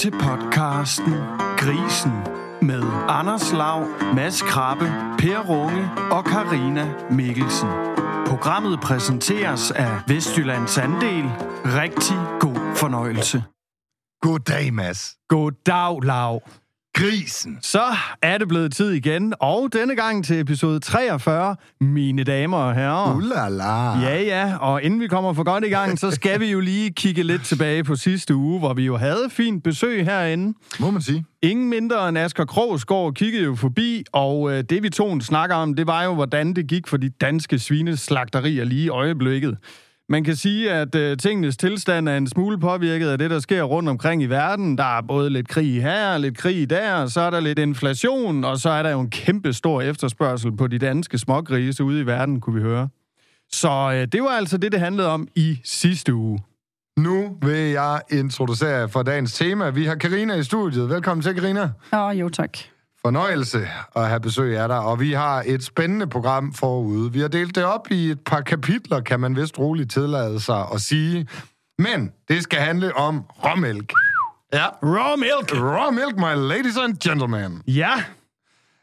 til podcasten Grisen med Anders Lav, Mads Krabbe, Per Runge og Karina Mikkelsen. Programmet præsenteres af Vestjyllands Andel. Rigtig god fornøjelse. Goddag, Mads. Goddag, Lav. Grisen. Så er det blevet tid igen, og denne gang til episode 43, mine damer og herrer. Ulala. Ja, ja, og inden vi kommer for godt i gang, så skal vi jo lige kigge lidt tilbage på sidste uge, hvor vi jo havde fint besøg herinde. Må man sige. Ingen mindre end Asger Krogsgaard kiggede jo forbi, og øh, det vi to snakker om, det var jo, hvordan det gik for de danske svineslagterier lige i øjeblikket. Man kan sige, at øh, tingenes tilstand er en smule påvirket af det, der sker rundt omkring i verden. Der er både lidt krig her, lidt krig der, så er der lidt inflation, og så er der jo en kæmpe stor efterspørgsel på de danske smågrise ude i verden, kunne vi høre. Så øh, det var altså det, det handlede om i sidste uge. Nu vil jeg introducere for dagens tema. Vi har Karina i studiet. Velkommen til, Karina. Oh, jo tak. Fornøjelse at have besøg af dig, og vi har et spændende program forude. Vi har delt det op i et par kapitler, kan man vist roligt tillade sig at sige. Men det skal handle om råmælk. Ja, Raw milk! raw milk, my ladies and gentlemen. Ja,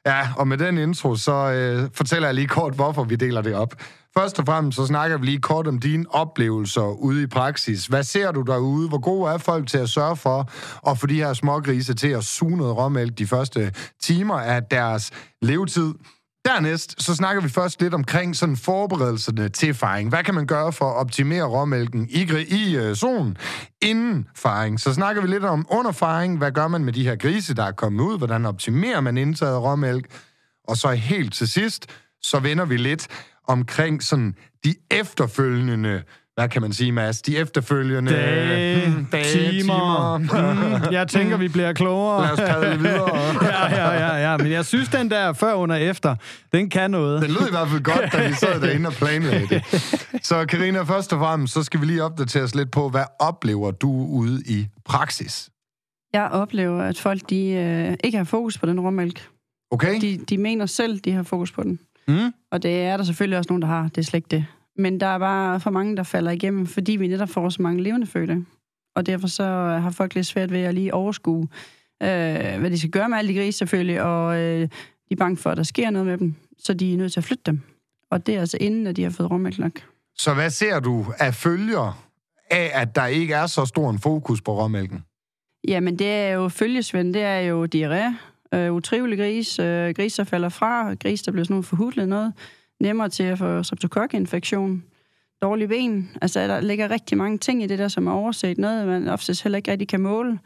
Ja, og med den intro, så øh, fortæller jeg lige kort, hvorfor vi deler det op. Først og fremmest, så snakker vi lige kort om dine oplevelser ude i praksis. Hvad ser du derude? Hvor gode er folk til at sørge for at få de her smågrise til at suge noget råmælk de første timer af deres levetid? Dernæst, så snakker vi først lidt omkring sådan forberedelserne til faring. Hvad kan man gøre for at optimere råmælken i, i øh, zonen inden faring? Så snakker vi lidt om under faring. Hvad gør man med de her grise, der er kommet ud? Hvordan optimerer man indtaget råmælk? Og så helt til sidst, så vender vi lidt omkring sådan de efterfølgende, hvad kan man sige, Mads? De efterfølgende dage, hmm, timer. Mm, jeg tænker, vi bliver klogere. Lad os padle videre. ja, ja, ja, ja. Men jeg synes, den der før, under, efter, den kan noget. Den lød i hvert fald godt, da vi sad derinde og planlagde det. Så Karina, først og fremmest, så skal vi lige opdatere os lidt på, hvad oplever du ude i praksis? Jeg oplever, at folk de, øh, ikke har fokus på den råmælk. Okay? De, de mener selv, de har fokus på den. Mm. Og det er der selvfølgelig også nogen, der har. Det er slet ikke det. Men der er bare for mange, der falder igennem, fordi vi netop får så mange levende fødte. Og derfor så har folk lidt svært ved at lige overskue, øh, hvad de skal gøre med alle de grise selvfølgelig, og øh, de er bange for, at der sker noget med dem, så de er nødt til at flytte dem. Og det er altså inden, at de har fået råmælk nok. Så hvad ser du af følger af, at der ikke er så stor en fokus på råmælken? Jamen, det er jo følgesvend, det er jo diarré, øh, utrivelig gris, øh, gris, der falder fra, gris, der bliver sådan noget forhudlet noget, nemmere til at få streptokokinfektion, dårlige ben. Altså, der ligger rigtig mange ting i det der, som er overset. Noget, man oftest heller ikke rigtig kan måle.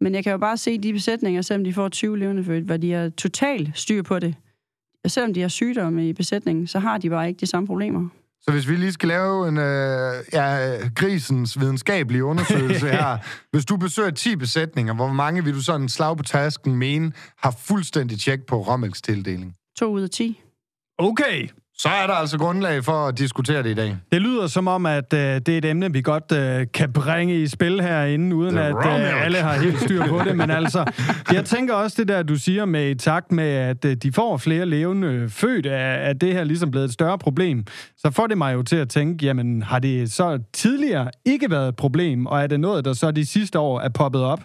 Men jeg kan jo bare se de besætninger, selvom de får 20 levende født, hvor de har totalt styr på det. Og selvom de har sygdomme i besætningen, så har de bare ikke de samme problemer. Så hvis vi lige skal lave en øh, ja, grisens videnskabelige undersøgelse her. Hvis du besøger 10 besætninger, hvor mange vil du sådan slag på tasken mene har fuldstændig tjek på råmælkstildeling? To ud af 10. Okay. Så er der altså grundlag for at diskutere det i dag. Det lyder som om, at øh, det er et emne, vi godt øh, kan bringe i spil herinde, uden The at øh, alle har helt styr på det. Men altså, jeg tænker også det der, du siger med i takt med, at øh, de får flere levende født, er, at det her ligesom blevet et større problem. Så får det mig jo til at tænke, jamen har det så tidligere ikke været et problem, og er det noget, der så de sidste år er poppet op?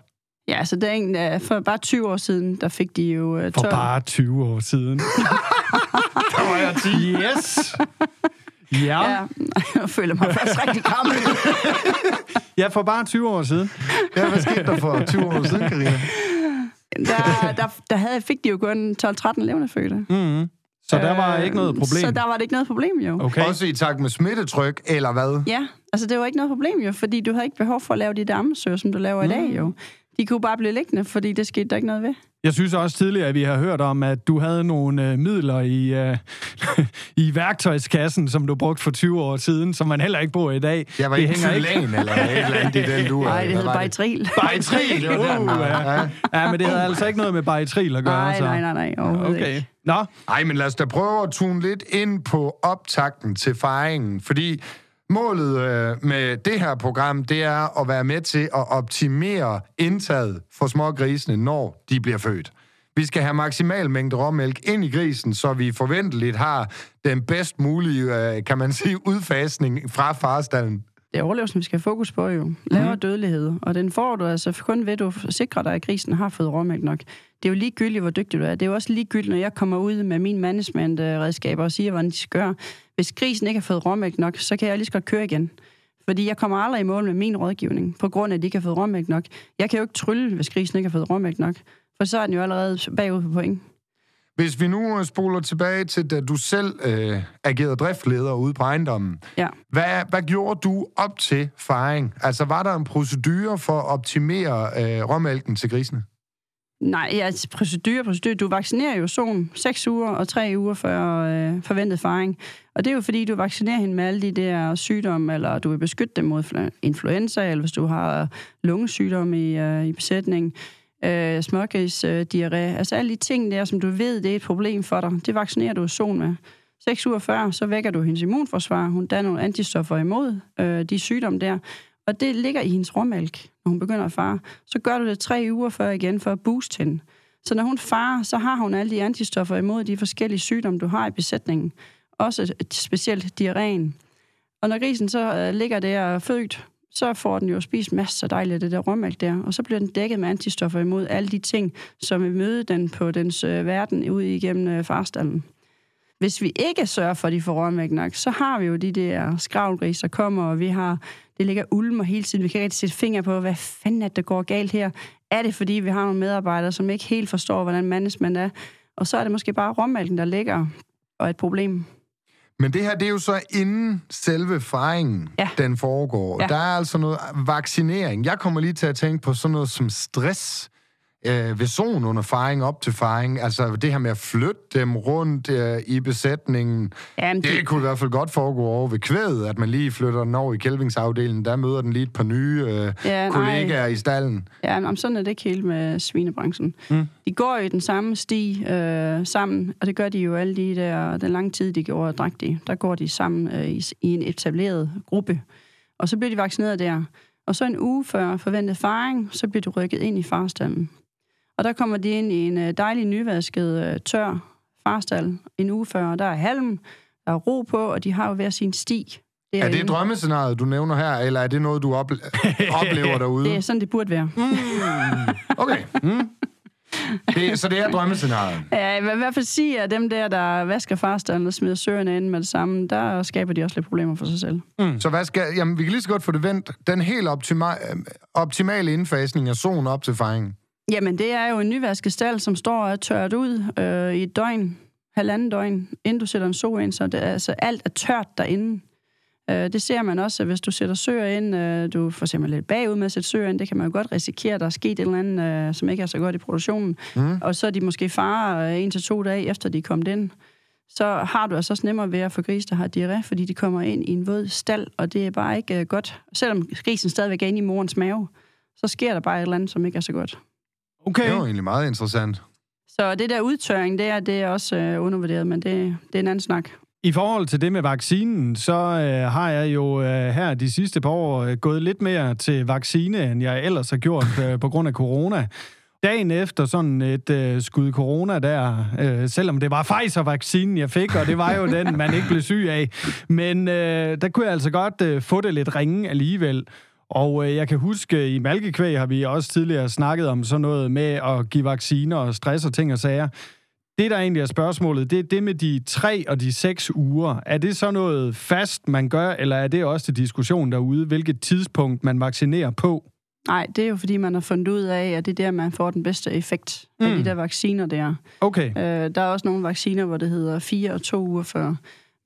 Ja, så det er en, øh, for bare 20 år siden, der fik de jo øh, 12. For bare 20 år siden. Der var jeg 10. Yes! Ja, Ja, jeg føler mig først rigtig gammel. ja, for bare 20 år siden. Ja, hvad skete der for 20 år siden, Karina? Der, der, der havde, fik de jo kun 12-13 levende fødte. Mm. Så der var ikke noget problem? Så der var det ikke noget problem, jo. Okay. Også i takt med smittetryk, eller hvad? Ja, altså det var ikke noget problem, jo, fordi du havde ikke behov for at lave de dammesøger, som du laver mm. i dag, jo. De kunne bare blive liggende, fordi det skete der ikke noget ved. Jeg synes også tidligere, at vi har hørt om, at du havde nogle øh, midler i, øh, i værktøjskassen, som du brugte for 20 år siden, som man heller ikke bruger i dag. Jeg var det ikke hænger ikke. Tylan eller et eller andet i den du. Nej, det hedder var den, Uh, ja. ja. ja, men det havde altså ikke noget med baritril at gøre. Nej, så. nej, nej, nej, Okay. ikke. Nå, Ej, men lad os da prøve at tune lidt ind på optakten til fejringen, fordi målet øh, med det her program, det er at være med til at optimere indtaget for smågrisene, når de bliver født. Vi skal have maksimal mængde råmælk ind i grisen, så vi forventeligt har den bedst mulige, øh, kan man sige, udfasning fra farstallen det er overlevelsen, vi skal have fokus på jo. Lavere mm. dødelighed. Og den får du altså kun ved, at du sikrer dig, at grisen har fået råmælk nok. Det er jo ligegyldigt, hvor dygtig du er. Det er jo også ligegyldigt, når jeg kommer ud med min management-redskaber og siger, hvordan de skal gøre. Hvis grisen ikke har fået råmælk nok, så kan jeg lige så godt køre igen. Fordi jeg kommer aldrig i mål med min rådgivning, på grund af, at de ikke har fået råmælk nok. Jeg kan jo ikke trylle, hvis grisen ikke har fået råmælk nok. For så er den jo allerede bagud på point. Hvis vi nu spoler tilbage til, da du selv øh, agerede driftleder ude på ejendommen. Ja. Hvad, hvad gjorde du op til faring? Altså, var der en procedure for at optimere øh, råmælken til grisene? Nej, ja, altså, procedure, procedure. Du vaccinerer jo solen 6 uger og 3 uger før øh, forventet faring. Og det er jo fordi, du vaccinerer hende med alle de der sygdomme, eller du vil beskytte dem mod influenza, eller hvis du har lungesygdomme i, øh, i besætningen øh, smågrisdiarré. Øh, altså alle de ting der, som du ved, det er et problem for dig, det vaccinerer du solen med. Seks uger før, så vækker du hendes immunforsvar. Hun danner nogle antistoffer imod øh, de sygdomme der. Og det ligger i hendes råmælk, når hun begynder at fare. Så gør du det tre uger før igen for at booste hende. Så når hun farer, så har hun alle de antistoffer imod de forskellige sygdomme, du har i besætningen. Også specielt diarréen. Og når grisen så øh, ligger der og født, så får den jo spist masser af dejligt det der råmælk der, og så bliver den dækket med antistoffer imod alle de ting, som vil møde den på dens øh, verden ud igennem øh, farstallen. Hvis vi ikke sørger for, at de får råmælk nok, så har vi jo de der skravlgris, der kommer, og vi har, det ligger ulmer hele tiden. Vi kan ikke sætte fingre på, hvad fanden er det, der går galt her? Er det, fordi vi har nogle medarbejdere, som ikke helt forstår, hvordan management er? Og så er det måske bare råmælken, der ligger og et problem. Men det her, det er jo så inden selve fejringen, ja. den foregår. Ja. Der er altså noget vaccinering. Jeg kommer lige til at tænke på sådan noget som stress øh, ved zon under fejring op til fejring. Altså det her med at flytte dem rundt øh, i besætningen. Jamen, det... det kunne i hvert fald godt foregå over ved kvædet, at man lige flytter den over i kælvingsafdelingen. Der møder den lige et par nye øh, ja, kollegaer nej. i stallen. Ja, men sådan er det ikke helt med svinebranchen. Mm. De går jo i den samme sti øh, sammen, og det gør de jo alle de der, den lange tid, de går og drak de. Der går de sammen øh, i, i en etableret gruppe. Og så bliver de vaccineret der. Og så en uge før forventet faring, så bliver du rykket ind i farstallen. Og der kommer de ind i en øh, dejlig nyvasket, øh, tør farstal en uge før. Der er halm, der er ro på, og de har jo hver sin sti. Det er, er det drømmescenariet, du nævner her, eller er det noget, du ople- oplever derude? Det er sådan, det burde være. Mm. Okay. Mm. Det, så det er drømmescenariet? Ja, jeg vil i hvert fald sige, at dem der, der vasker farstallen og smider søerne ind med det samme, der skaber de også lidt problemer for sig selv. Mm. Så hvad skal, jamen, vi kan lige så godt få det vendt. Den helt optima- optimale indfasning af zonen op til fejringen. Jamen, det er jo en nyvasket stald, som står og tørt ud øh, i et døgn, halvanden døgn, inden du sætter en so ind, så det, altså, alt er tørt derinde. Øh, det ser man også, at hvis du sætter søer ind, øh, du får simpelthen lidt bagud med at sætte søer ind, det kan man jo godt risikere, at der er sket et eller andet, øh, som ikke er så godt i produktionen. Mm. Og så er de måske far øh, en til to dage efter, de er kommet ind. Så har du altså også nemmere ved at få gris, der har diarré, fordi de kommer ind i en våd stald, og det er bare ikke øh, godt. Selvom grisen stadigvæk er inde i morens mave, så sker der bare et eller andet, som ikke er så godt. Okay. Det var egentlig meget interessant. Så det der udtørring, det er, det er også øh, undervurderet, men det, det er en anden snak. I forhold til det med vaccinen, så øh, har jeg jo øh, her de sidste par år øh, gået lidt mere til vaccine, end jeg ellers har gjort øh, på grund af corona. Dagen efter sådan et øh, skud corona der, øh, selvom det var Pfizer-vaccinen, jeg fik, og det var jo den, man ikke blev syg af. Men øh, der kunne jeg altså godt øh, få det lidt ringe alligevel. Og øh, jeg kan huske, i Malkekvæg har vi også tidligere snakket om sådan noget med at give vacciner og stress og ting og sager. Det, der egentlig er spørgsmålet, det er det med de tre og de seks uger. Er det så noget fast, man gør, eller er det også til diskussion derude, hvilket tidspunkt man vaccinerer på? Nej, det er jo fordi, man har fundet ud af, at det er der, man får den bedste effekt mm. af de der vacciner der. Okay. Øh, der er også nogle vacciner, hvor det hedder fire og to uger før.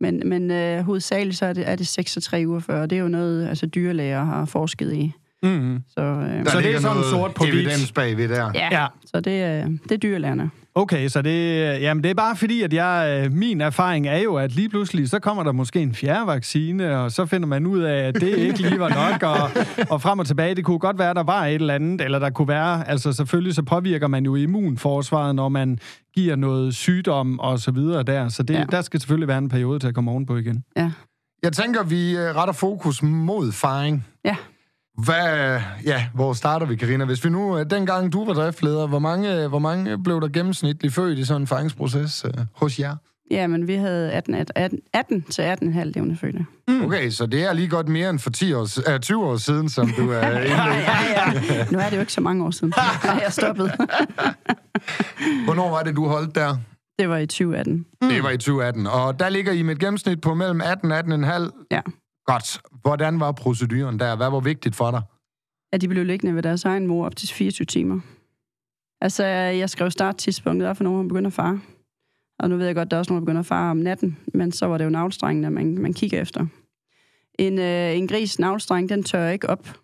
Men, men øh, hovedsageligt så er det, er det 6 og 3 uger før, og det er jo noget, altså dyrelæger har forsket i. Mm-hmm. Så, øh, så det er sådan sort på evidens bagved der. Ja, ja. så det, øh, det er dyrelærerne. Okay, så det, jamen det er bare fordi, at jeg, øh, min erfaring er jo, at lige pludselig, så kommer der måske en fjerde vaccine, og så finder man ud af, at det ikke lige var nok, og, og frem og tilbage, det kunne godt være, at der var et eller andet, eller der kunne være, altså selvfølgelig så påvirker man jo immunforsvaret, når man giver noget sygdom og så videre der, så det, ja. der skal selvfølgelig være en periode til at komme ovenpå igen. Ja. Jeg tænker, vi øh, retter fokus mod faring. Ja. Hvad, ja, hvor starter vi, Karina? Hvis vi nu, øh, dengang du var driftleder, hvor mange, hvor mange blev der gennemsnitligt født i sådan en fejringsproces uh, hos jer? Ja, men vi havde 18, 18, 18 til 18,5 levende fødte. Okay, så det er lige godt mere end for 10 år, øh, 20 år siden, som du er Ja, ja, ja. Nu er det jo ikke så mange år siden, at jeg stoppet. Hvornår var det, du holdt der? Det var i 2018. Det var i 2018. Og der ligger I med et gennemsnit på mellem 18 og 18,5. Ja. Godt. Hvordan var proceduren der? Hvad var vigtigt for dig? At de blev liggende ved deres egen mor op til 24 timer. Altså, jeg skrev starttidspunktet op for nogen, der begynder at fare. Og nu ved jeg godt, der er også nogen, der begynder at fare om natten, men så var det jo navlstrengene, man, man kigger efter. En, øh, en gris navlstreng, den tør ikke op,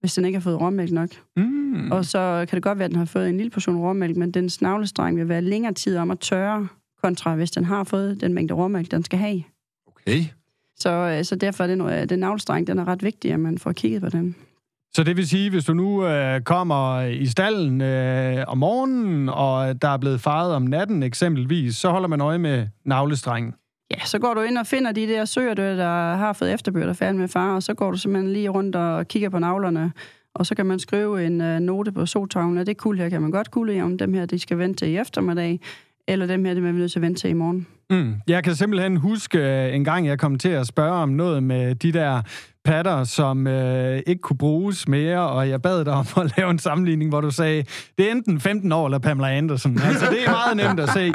hvis den ikke har fået råmælk nok. Mm. Og så kan det godt være, at den har fået en lille portion råmælk, men den navlestreng vil være længere tid om at tørre, kontra hvis den har fået den mængde råmælk, den skal have. Okay. Så, øh, så derfor er den, øh, den navlestreng, den er ret vigtig, at man får kigget på den. Så det vil sige, hvis du nu øh, kommer i stallen øh, om morgenen, og der er blevet faret om natten eksempelvis, så holder man øje med navlestrengen. Ja, så går du ind og finder de der søer, der, har fået efterbyrd og færdig med far, og så går du simpelthen lige rundt og kigger på navlerne, og så kan man skrive en uh, note på soltavlen, at det kul her kan man godt kulde om dem her, de skal vente til i eftermiddag, eller dem her, det er man nødt til at vente til i morgen. Mm. Jeg kan simpelthen huske øh, en gang, jeg kom til at spørge om noget med de der patter, som øh, ikke kunne bruges mere, og jeg bad dig om at lave en sammenligning, hvor du sagde, det er enten 15 år eller Pamela Andersen. Altså, det er meget nemt at se.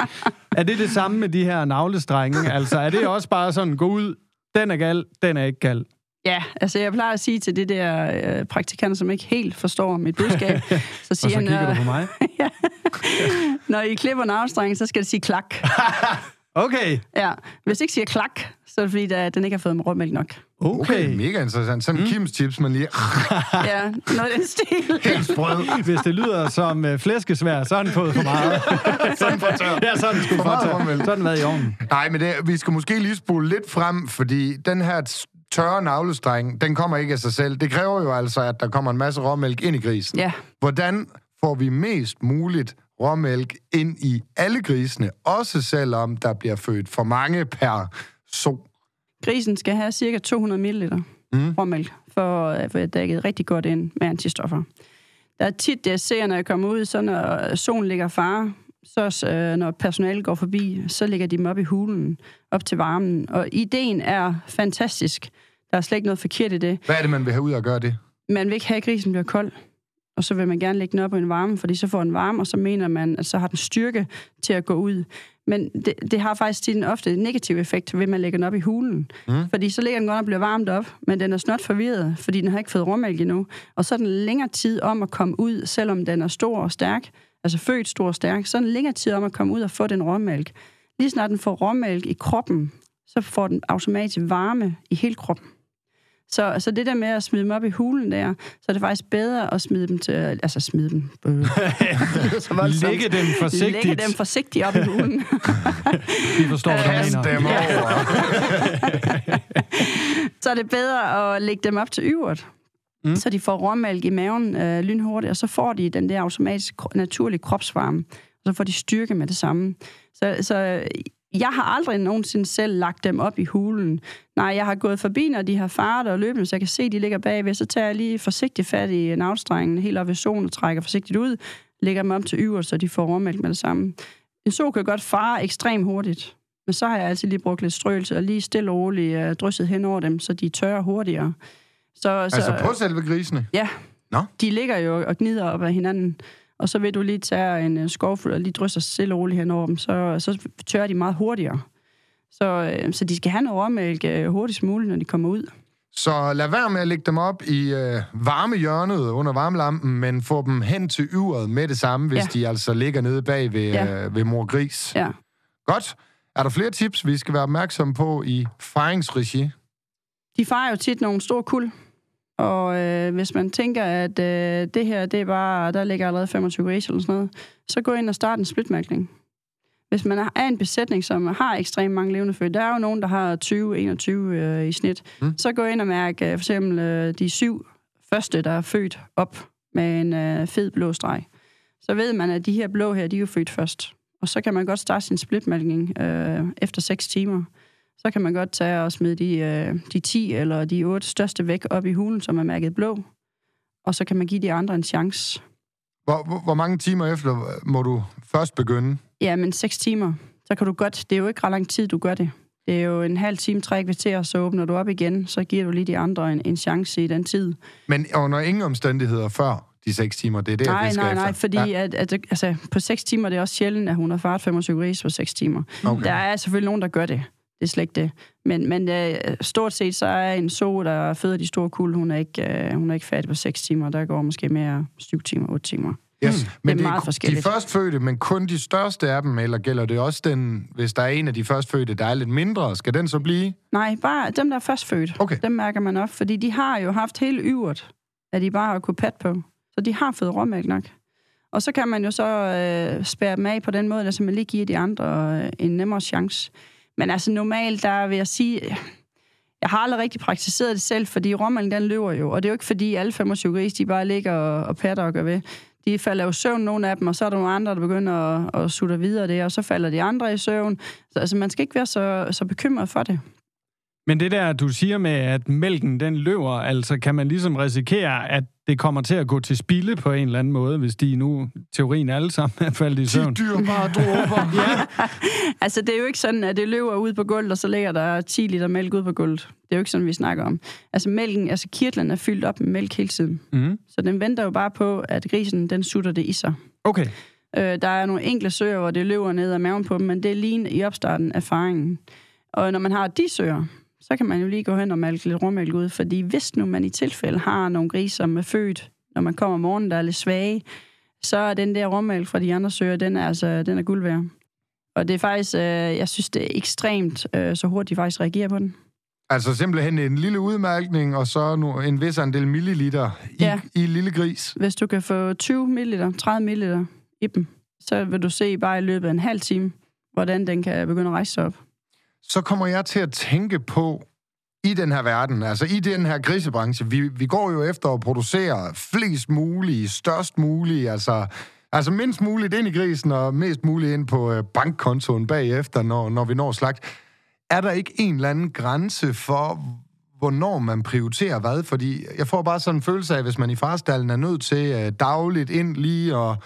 Er det det samme med de her navlestrenge? Altså, er det også bare sådan, gå ud, den er gal, den er ikke gal? Ja, altså jeg plejer at sige til det der øh, praktikanter, som ikke helt forstår mit budskab, så Og siger så kigger han, du på øh, mig. når I klipper navlstrengen, så skal det sige klak. Okay, Ja, hvis det ikke siger klak, så er det fordi, der, den ikke har fået råmælk nok. Okay, okay. mega interessant. Sådan en mm. Kims tips, man lige... Ja, noget den stil. Helt sprød. Hvis det lyder som øh, flæskesvær, så har den fået for meget. Sådan for tør. ja, så den sgu for meget tør. råmælk. Så har den været i ovnen. Nej, men det, vi skal måske lige spole lidt frem, fordi den her tørre navlestreng, den kommer ikke af sig selv. Det kræver jo altså, at der kommer en masse råmælk ind i grisen. Ja, Hvordan får vi mest muligt råmælk ind i alle grisene, også selvom der bliver født for mange per so? grisen skal have cirka 200 ml Mm. råmælk, for at få dækket rigtig godt ind med antistoffer. Der er tit, det jeg ser, når jeg kommer ud, så når solen ligger fare, så øh, når personalet går forbi, så lægger de dem op i hulen, op til varmen. Og ideen er fantastisk. Der er slet ikke noget forkert i det. Hvad er det, man vil have ud af at gøre det? Man vil ikke have, at grisen bliver kold. Og så vil man gerne lægge den op i en varme, fordi så får den varme, og så mener man, at så har den styrke til at gå ud. Men det, det har faktisk tit en ofte en negativ effekt, ved man lægger den op i hulen. Mm. Fordi så ligger den godt og bliver varmt op, men den er snot forvirret, fordi den har ikke fået råmælk endnu. Og så er den længere tid om at komme ud, selvom den er stor og stærk, altså født stor og stærk, så er den længere tid om at komme ud og få den råmælk. Lige snart den får råmælk i kroppen, så får den automatisk varme i hele kroppen. Så, så det der med at smide dem op i hulen der, så er det faktisk bedre at smide dem til... Altså smide dem... Øh, så. Lægge dem forsigtigt. Lægge dem forsigtigt op i hulen. Vi forstår, hvad du Kast mener. dem over. så er det bedre at lægge dem op til yvert. Mm. Så de får råmælk i maven øh, lynhurtigt, og så får de den der automatisk naturlige kropsvarme. Og så får de styrke med det samme. Så, så jeg har aldrig nogensinde selv lagt dem op i hulen. Nej, jeg har gået forbi, når de har faret og løbet, så jeg kan se, at de ligger bagved. Så tager jeg lige forsigtigt fat i navstrengen, helt op ved solen og trækker forsigtigt ud. Lægger dem op til yvert, så de får råmælk med det samme. En so kan godt fare ekstremt hurtigt. Men så har jeg altid lige brugt lidt strøelse og lige stille og roligt uh, drysset hen over dem, så de tørrer hurtigere. Så, så, Altså på selve grisene? Ja. Nå. De ligger jo og gnider op af hinanden. Og så vil du lige tage en uh, skovfuld og lige drysser stille og roligt hen over dem, så, så tørrer de meget hurtigere. Så, uh, så de skal have noget råmælk uh, hurtigst muligt, når de kommer ud. Så lad være med at lægge dem op i øh, varmehjørnet under varmelampen, men få dem hen til yveret med det samme, hvis Ja. de altså ligger nede bag ved, Ja. øh, ved mor gris. Ja. Godt. Er der flere tips, vi skal være opmærksomme på i fejringsregi? De farer jo tit nogle store kul. Og øh, hvis man tænker, at øh, det her, det er bare, der ligger allerede 25 grise eller sådan noget, så gå ind og start en splitmærkning. Hvis man er en besætning, som har ekstremt mange levende født, der er jo nogen, der har 20-21 øh, i snit, Mm. så gå ind og mærke øh, for eksempel øh, de syv første, der er født op med en øh, fed blå streg. Så ved man, at de her blå her, de er jo født først. Og så kan man godt starte sin splitmælkning øh, efter 6 timer. Så kan man godt tage og smide de, øh, de 10 eller de 8 største væk op i hulen, som er mærket blå. Og så kan man give de andre en chance. Hvor, hvor, hvor mange timer efter må du først begynde? Ja, men 6 timer. så kan du godt, det er jo ikke ret lang tid, du gør det. Det er jo en halv time, tre kvarter, så åbner du op igen, så giver du lige de andre en, en chance i den tid. Men under ingen omstændigheder før de 6 timer, det er det, nej, jeg nej, nej, efter. fordi ja. at, at, altså, på 6 timer det er også sjældent, at hun har fart 25 gris på 6 timer. Okay. Der er selvfølgelig nogen, der gør det. Det er slet ikke det. Men, men øh, stort set så er en så, der føder de store kul, hun er ikke, øh, hun er ikke færdig på 6 timer. Der går måske mere 7 timer, 8 timer. Yes. Mm. Men Det er det meget de forskelligt. førstfødte, men kun de største af dem, eller gælder det også den, hvis der er en af de førstfødte, der er lidt mindre, skal den så blive? Nej, bare dem, der er først født. Okay. Dem mærker man op, fordi de har jo haft hele yvert, at de bare har kunne pat på. Så de har fået råmælk nok. Og så kan man jo så øh, spære dem af på den måde, så man lige giver de andre øh, en nemmere chance. Men altså normalt, der vil jeg sige, øh, jeg har aldrig rigtig praktiseret det selv, fordi råmælken den løber jo. Og det er jo ikke fordi alle 25 gris, de bare ligger og, og patter og gør ved. De falder jo i søvn, nogle af dem, og så er der nogle andre, der begynder at, at sutte videre det, og så falder de andre i søvn. Så altså, man skal ikke være så, så bekymret for det. Men det der, du siger med, at mælken den løber, altså kan man ligesom risikere, at det kommer til at gå til spilde på en eller anden måde, hvis de nu, teorien alle sammen, er faldet i søvn? De dyrbare dråber. ja. Altså, det er jo ikke sådan, at det løber ud på gulvet, og så ligger der 10 liter mælk ud på gulvet. Det er jo ikke sådan, vi snakker om. Altså, mælken, altså kirtlen er fyldt op med mælk hele tiden. Mm. Så den venter jo bare på, at grisen, den sutter det i sig. Okay. Øh, der er nogle enkle søer, hvor det løber ned ad maven på dem, men det er lige i opstarten af faringen. Og når man har de søer, så kan man jo lige gå hen og mælke lidt råmælk ud, fordi hvis nu man i tilfælde har nogle griser, som er født, når man kommer om morgenen, der er lidt svage, så er den der råmælk fra de andre søer, den er altså den er guld værd. Og det er faktisk, øh, jeg synes, det er ekstremt, øh, så hurtigt de faktisk reagerer på den. Altså simpelthen en lille udmærkning, og så nu en vis andel milliliter i, Ja. i lille gris. Hvis du kan få 20 ml, 30 ml i dem, så vil du se bare i løbet af en halv time, hvordan den kan begynde at rejse sig op. Så kommer jeg til at tænke på, i den her verden, altså i den her grisebranche, vi, vi går jo efter at producere flest mulige, størst mulige, altså, altså mindst muligt ind i grisen, og mest muligt ind på øh, bankkontoen bagefter, når, når vi når slagt. Er der ikke en eller anden grænse for, hvornår man prioriterer hvad? Fordi jeg får bare sådan en følelse af, hvis man i farstallen er nødt til øh, dagligt ind lige og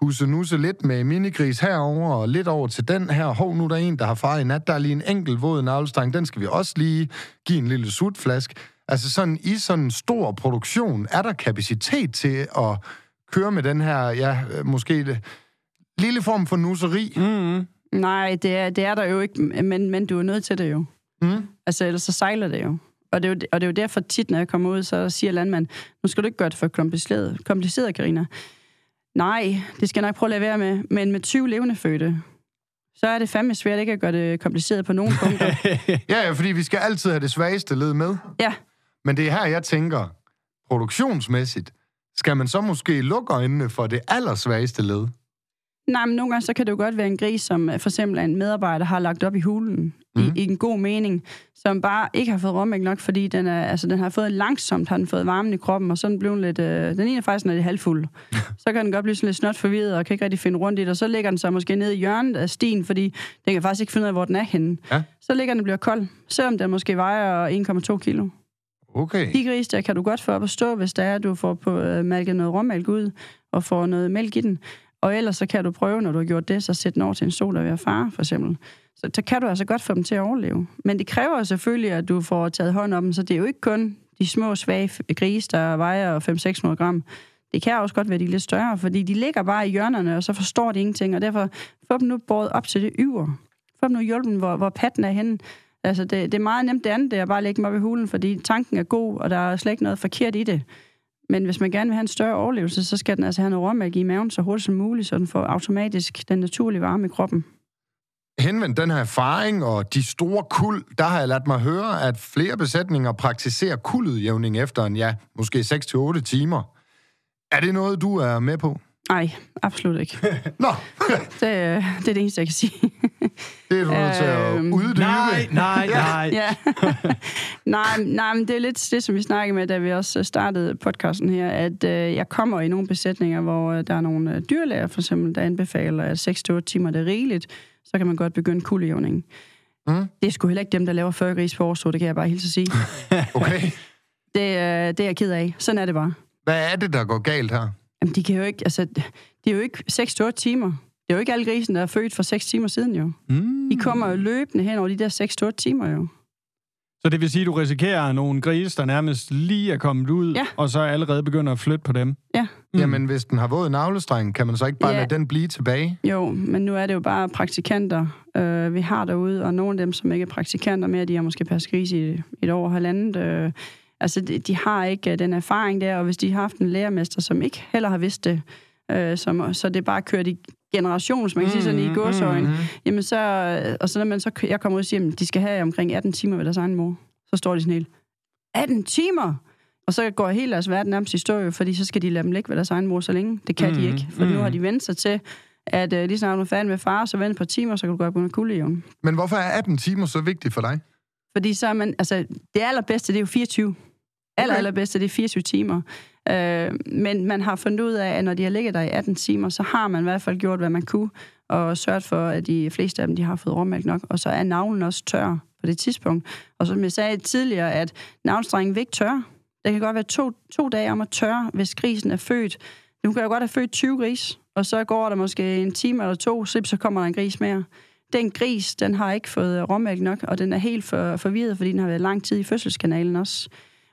pusse nusse lidt med minigris herover og lidt over til den her. Hov, nu er der en, der har far i nat. Der er lige en enkelt våd navlestang. Den skal vi også lige give en lille sutflask. Altså sådan i sådan en stor produktion, er der kapacitet til at køre med den her, ja, måske det, lille form for nusseri? Mm. Nej, det er, det er der jo ikke, men, men du er nødt til det jo. Mm. Altså, ellers så sejler det jo. Og det er jo, og det er jo derfor tit, når jeg kommer ud, så siger landmand, nu skal du ikke gøre det for kompliceret, kompliceret Karina. Nej, det skal jeg nok prøve at lade være med. Men med 20 levende fødte, så er det fandme svært ikke at gøre det kompliceret på nogen punkter. Ja, ja, fordi vi skal altid have det svageste led med. ja, Men det er her, jeg tænker, produktionsmæssigt, skal man så måske lukke øjnene for det allersvageste led? Nej, men nogle gange så kan det jo godt være en gris, som for eksempel en medarbejder har lagt op i hulen, mm. i, i en god mening, som bare ikke har fået råmælk nok, fordi den, er, altså, den har fået langsomt, har den fået varmen i kroppen, og så er den lidt... Øh, den ene er faktisk, når det er halvfuld. så kan den godt blive sådan lidt snot forvirret, og kan ikke rigtig finde rundt i det, og så ligger den så måske nede i hjørnet af stien, fordi den kan faktisk ikke finde ud af, hvor den er henne. Ja. Så ligger den og bliver kold, selvom den måske vejer 1,2 kilo. Okay. De grise der kan du godt få op at stå, hvis der er, at du får på, øh, malket noget råmælk ud, og får noget mælk i den. Og ellers så kan du prøve, når du har gjort det, så sætte den over til en sol, der vil far, for eksempel. Så, så kan du altså godt få dem til at overleve. Men det kræver selvfølgelig, at du får taget hånd om dem, så det er jo ikke kun de små, svage grise, der vejer 5-600 gram. Det kan også godt være, de er lidt større, fordi de ligger bare i hjørnerne, og så forstår de ingenting, og derfor få dem nu båret op til det yver. Få dem nu hjulpet, hvor, hvor patten er henne. Altså, det, det er meget nemt det andet, det er bare at lægge dem op i hulen, fordi tanken er god, og der er slet ikke noget forkert i det. Men hvis man gerne vil have en større overlevelse, så skal den altså have noget råmælk i maven så hurtigt som muligt, så den får automatisk den naturlige varme i kroppen. Henvendt den her erfaring og de store kul, der har jeg ladt mig høre, at flere besætninger praktiserer kuldudjævning efter en, ja, måske 6-8 timer. Er det noget, du er med på? Nej, absolut ikke. Nå, Det, øh, det er det eneste, jeg kan sige. det er du nødt til at Øhm, uddybe. Nej, nej, nej. ja. nej, nej, men det er lidt det, som vi snakkede med, da vi også startede podcasten her, at øh, jeg kommer i nogle besætninger, hvor øh, der er nogle øh, dyrlæger, for eksempel, der anbefaler, at 6-8 timer det er rigeligt, så kan man godt begynde kuldejævning. Mm. Det er sgu heller ikke dem, der laver 40 gris på årså, det kan jeg bare hilse at sige. Okay. Det, øh, det er jeg ked af. Sådan er det bare. Hvad er det, der går galt her? Jamen, de kan jo ikke, altså, det er jo ikke 6-8 timer. Det er jo ikke alle grisen, der er født for 6 timer siden jo. Mm. De kommer jo løbende hen over de der 6-8 timer jo. Så det vil sige, at du risikerer nogle grise, der nærmest lige er kommet ud, Ja. og så allerede begynder at flytte på dem. Ja, Mm. Jamen, hvis den har våd navlestreng, kan man så ikke bare Ja. lade den blive tilbage? jo, men nu er det jo bare praktikanter, øh, vi har derude, og nogle af dem, som ikke er praktikanter mere, de har måske passet gris i et år og halvandet. Øh, altså, de, de har ikke øh, den erfaring der, og hvis de har haft en lærermester, som ikke heller har vidst det, øh, som, så det er bare kørt i generationer, som man kan sige sådan i gåsøjne, Mhm. Jamen så, øh, og så når man så, jeg kommer ud og siger, at de skal have omkring 18 timer ved deres egen mor, så står de sådan helt, 18 timer? Og så går hele deres verden nærmest i stå, fordi så skal de lade dem ligge ved deres egen mor så længe. Det kan mm, de ikke, for mm. nu har de vendt sig til, at øh, lige snart du er færdig med far, så vent et par timer, så kan du gå op under kuldejonen. Men hvorfor er 18 timer så vigtigt for dig? Fordi så er man, altså, det allerbedste, det er jo 24. Aller, Okay. allerbedste, det er 24 timer. Øh, men man har fundet ud af, at når de har ligget der i 18 timer, så har man i hvert fald gjort, hvad man kunne, og sørget for, at de fleste af dem, de har fået råmælk nok. Og så er navlen også tør på det tidspunkt. Og som jeg sagde tidligere, at navnstrengen vil ikke tørre. Det kan godt være to, to dage om at tørre, hvis grisen er født. Nu kan jeg godt have født 20 gris, og så går der måske en time eller to, så så kommer der en gris mere. Den gris, den har ikke fået råmælk nok, og den er helt for, forvirret, fordi den har været lang tid i fødselskanalen også.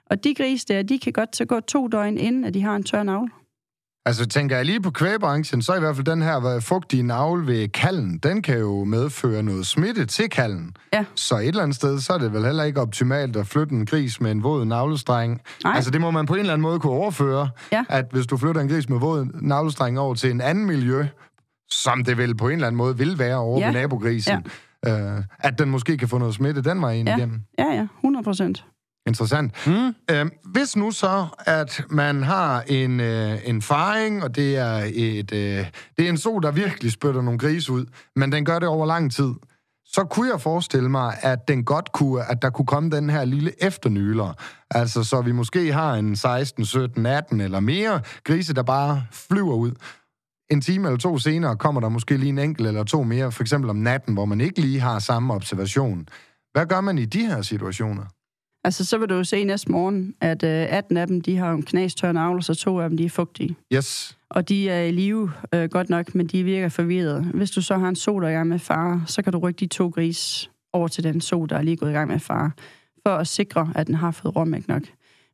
Og de gris der, de kan godt så gå to døgn inden, at de har en tør navl. Altså, tænker jeg lige på kvægbranchen, så i hvert fald den her fugtige navl ved kallen, den kan jo medføre noget smitte til kallen. Ja. Så et eller andet sted, så er det vel heller ikke optimalt at flytte en gris med en våd navlestreng. Nej. Altså, det må man på en eller anden måde kunne overføre. Ja. At hvis du flytter en gris med våd navlestreng over til en anden miljø, som det vel på en eller anden måde vil være over Ja. ved nabogrisen, øh, at den måske kan få noget smitte den vej ind Ja. igennem. Ja, ja, 100 procent. Interessant. Mm. Øhm, hvis nu så, at man har en, øh, en faring, og det er, et, øh, det er en so, der virkelig spytter nogle grise ud, men den gør det over lang tid, så kunne jeg forestille mig, at den godt kunne, at der kunne komme den her lille efternyler. Altså, så vi måske har en 16, 17, 18 eller mere grise, der bare flyver ud. En time eller to senere kommer der måske lige en enkelt eller to mere, for eksempel om natten, hvor man ikke lige har samme observation. Hvad gør man i de her situationer? Altså, så vil du jo se næste morgen, at øh, 18 af dem, de har en knastør navl, og så to af dem, de er fugtige. Yes. Og de er i live øh, godt nok, men de virker forvirrede. Hvis du så har en so, der er i gang med far, så kan du rykke de to gris over til den so, der er lige gået i gang med far, for at sikre, at den har fået råmælk nok.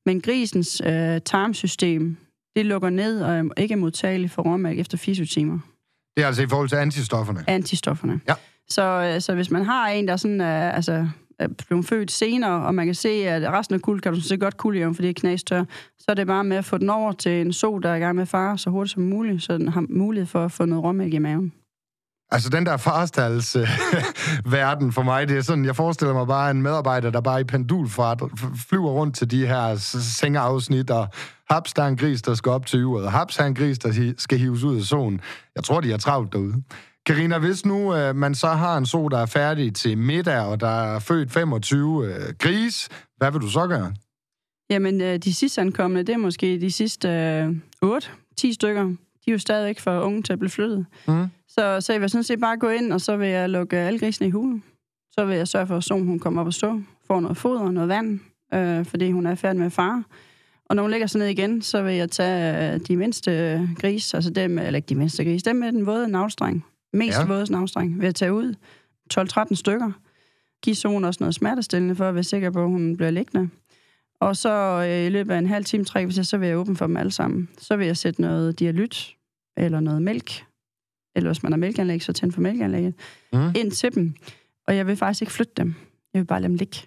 Men grisens øh, tarmsystem, det lukker ned og er ikke modtagelig for råmælk efter 24 timer. Det er altså i forhold til antistofferne. Antistofferne. Ja. Så, øh, så hvis man har en, der sådan, øh, altså, er blevet født senere, og man kan se, at resten af kul kan du så godt kulde om, fordi det er knastør, så er det bare med at få den over til en so, der er i gang med far, så hurtigt som muligt, så den har mulighed for at få noget råmælk i maven. Altså, den der farstals øh, verden for mig, det er sådan, jeg forestiller mig bare en medarbejder, der bare i pendulfart flyver rundt til de her sengeafsnit, og haps, der er en gris, der skal op til uret, og haps, der er en gris, der skal hives ud af solen. Jeg tror, de er travlt derude. Karina, hvis nu øh, man så har en so, der er færdig til middag, og der er født 25 øh, gris, hvad vil du så gøre? Jamen, øh, de sidste ankommende, det er måske de sidste øh, 8-10 stykker. De er jo stadigvæk for unge til at blive flyttet. Mm. Så, så jeg vil sådan set bare gå ind, og så vil jeg lukke alle grisene i hulen. Så vil jeg sørge for, at solen hun kommer op og stå, får noget foder og noget vand, øh, fordi hun er færdig med far. Og når hun lægger sig ned igen, så vil jeg tage øh, de mindste øh, gris, altså dem, eller ikke de mindste gris, dem med den våde navstreng, mest Ja. våde navstreng, vil jeg tage ud. 12-13 stykker. Give solen også noget smertestillende, for at være sikker på, at hun bliver liggende. Og så øh, i løbet af en halv time, tre kvarter, så vil jeg åbne for dem alle sammen. Så vil jeg sætte noget dialyt, eller noget mælk, eller hvis man har mælkeanlæg, så tænd for mælkeanlægget, mm. ind til dem. Og jeg vil faktisk ikke flytte dem. Jeg vil bare lade dem ligge.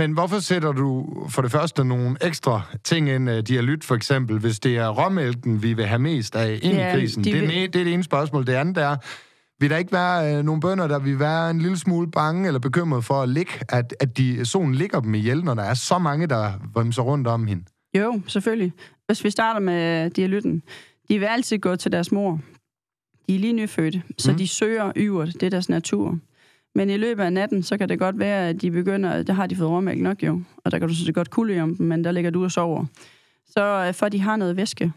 Men hvorfor sætter du for det første nogle ekstra ting ind, uh, dialyt for eksempel, hvis det er råmælken, vi vil have mest af ind Ja, i krisen? de Det er, vil- det er det ene spørgsmål. Det andet er, vil der ikke være uh, nogle bønder, der vil være en lille smule bange eller bekymret for at ligge, at, at de, solen ligger dem ihjel, når der er så mange, der vrimser rundt om hende? Jo, selvfølgelig. Hvis vi starter med dialytten. De vil altid gå til deres mor. De er lige nyfødte, så mm. de søger yvert. Det er deres natur. Men i løbet af natten, så kan det godt være, at de begynder... Der har de fået råmælk nok jo, og der kan du så godt kulde om dem, men der ligger du og sover. Så øh, for at de har noget væske,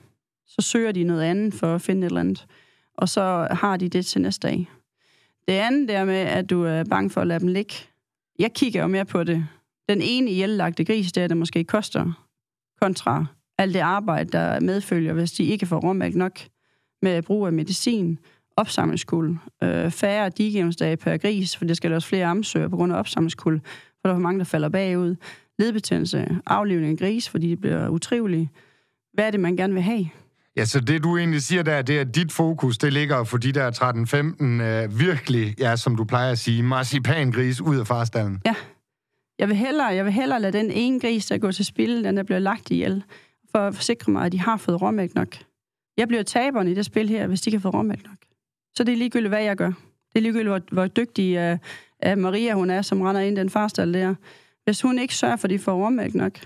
så søger de noget andet for at finde et eller andet. Og så har de det til næste dag. Det andet der med, at du er bange for at lade dem ligge. Jeg kigger jo mere på det. Den ene ihjellagte gris, det er, det måske koster kontra alt det arbejde, der medfølger, hvis de ikke får råmælk nok med brug af medicin, opsamlingskuld. Øh, færre digevensdage per gris, for det skal også flere amsøger på grund af opsamlingskuld, for der er for mange, der falder bagud. Ledbetændelse, aflivning af gris, fordi de bliver utrivelige. Hvad er det, man gerne vil have? Ja, så det du egentlig siger der, det er, at dit fokus, det ligger for de der 13-15 øh, virkelig, ja, som du plejer at sige, marcipangris ud af farstallen. Ja. Jeg vil hellere, jeg vil hellere lade den ene gris, der går til spil, den der bliver lagt ihjel, for at forsikre mig, at de har fået råmælk nok. Jeg bliver taberen i det spil her, hvis de kan få råmælk nok. Så det er ligegyldigt, hvad jeg gør. Det er ligegyldigt, hvor, hvor dygtig uh, uh, Maria hun er, som render ind i den farstal der. Hvis hun ikke sørger for, at de får råmælk nok,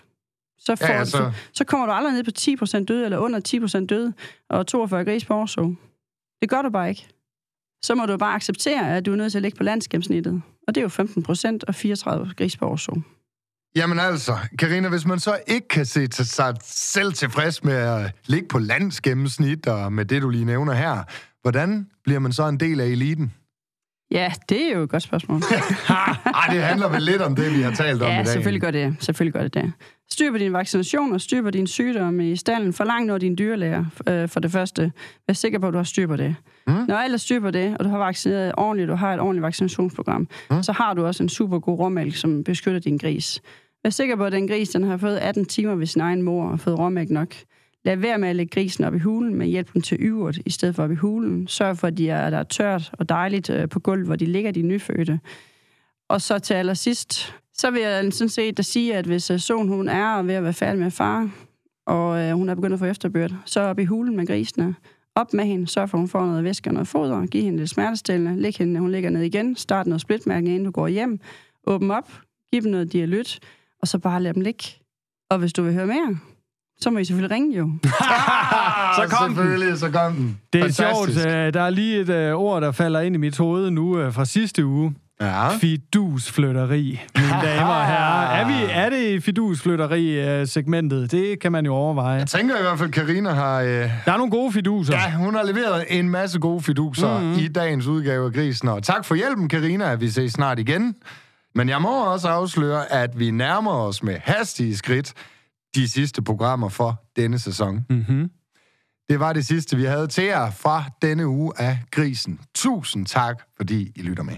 så, får, Ja, altså- så, så kommer du aldrig ned på 10% død, eller under 10% død, og 42 gris på årså. Det gør du bare ikke. Så må du bare acceptere, at du er nødt til at ligge på landsgennemsnittet. Og det er jo 15 procent og 34 gris på årså. Jamen altså, Karina, hvis man så ikke kan se sig selv tilfreds med at ligge på landsgennemsnit og med det, du lige nævner her, hvordan bliver man så en del af eliten? Ja, det er jo et godt spørgsmål. Ej, det handler vel lidt om det, vi har talt om i ja, dag. selvfølgelig gør det. Selvfølgelig gør det det. Styr på din vaccination og styr på din sygdomme i stallen. Forlang noget din dyrlæger øh, for det første. Vær sikker på, at du har styr på det. Mm. Når alle styr på det, og du har vaccineret ordentligt, du har et ordentligt vaccinationsprogram, mm. så har du også en super god råmælk, som beskytter din gris. Vær sikker på, at den gris den har fået 18 timer ved sin egen mor og fået råmælk nok. Lad være med at lægge grisen op i hulen, men hjælp dem til yvert i stedet for op i hulen. Sørg for, at de er, der er tørt og dejligt øh, på gulvet, hvor de ligger, de nyfødte. Og så til allersidst, så vil jeg sådan set da sige, at hvis øh, solen hun er ved at være færdig med far, og øh, hun er begyndt at få efterbørt, så op i hulen med grisene. Op med hende, sørg for, at hun får noget væske og noget foder, giv hende lidt smertestillende, læg hende, hun ligger ned igen, start noget splitmærke, inden du går hjem, åbn op, giv dem noget dialyt, og så bare lad dem ligge. Og hvis du vil høre mere, så må I selvfølgelig ringe jo. Så kom den. Selvfølgelig, så kom den. Det er Fantastisk. sjovt. øh, Der er lige et øh, ord, der falder ind i mit hoved nu øh, fra sidste uge. Ja. Fidusflytteri, mine damer og herrer. Er, vi, er det fidusflytteri-segmentet? Det kan man jo overveje. Jeg tænker i hvert fald, Karina har... Øh, Der er nogle gode fiduser. ja, hun har leveret en masse gode fiduser mm-hmm. i dagens udgave af Grisen. Og tak for hjælpen, Karina. Vi ses snart igen. Men jeg må også afsløre, at vi nærmer os med hastige skridt de sidste programmer for denne sæson. Mm-hmm. Det var det sidste, vi havde til jer fra denne uge af Grisen. Tusind tak, fordi I lytter med.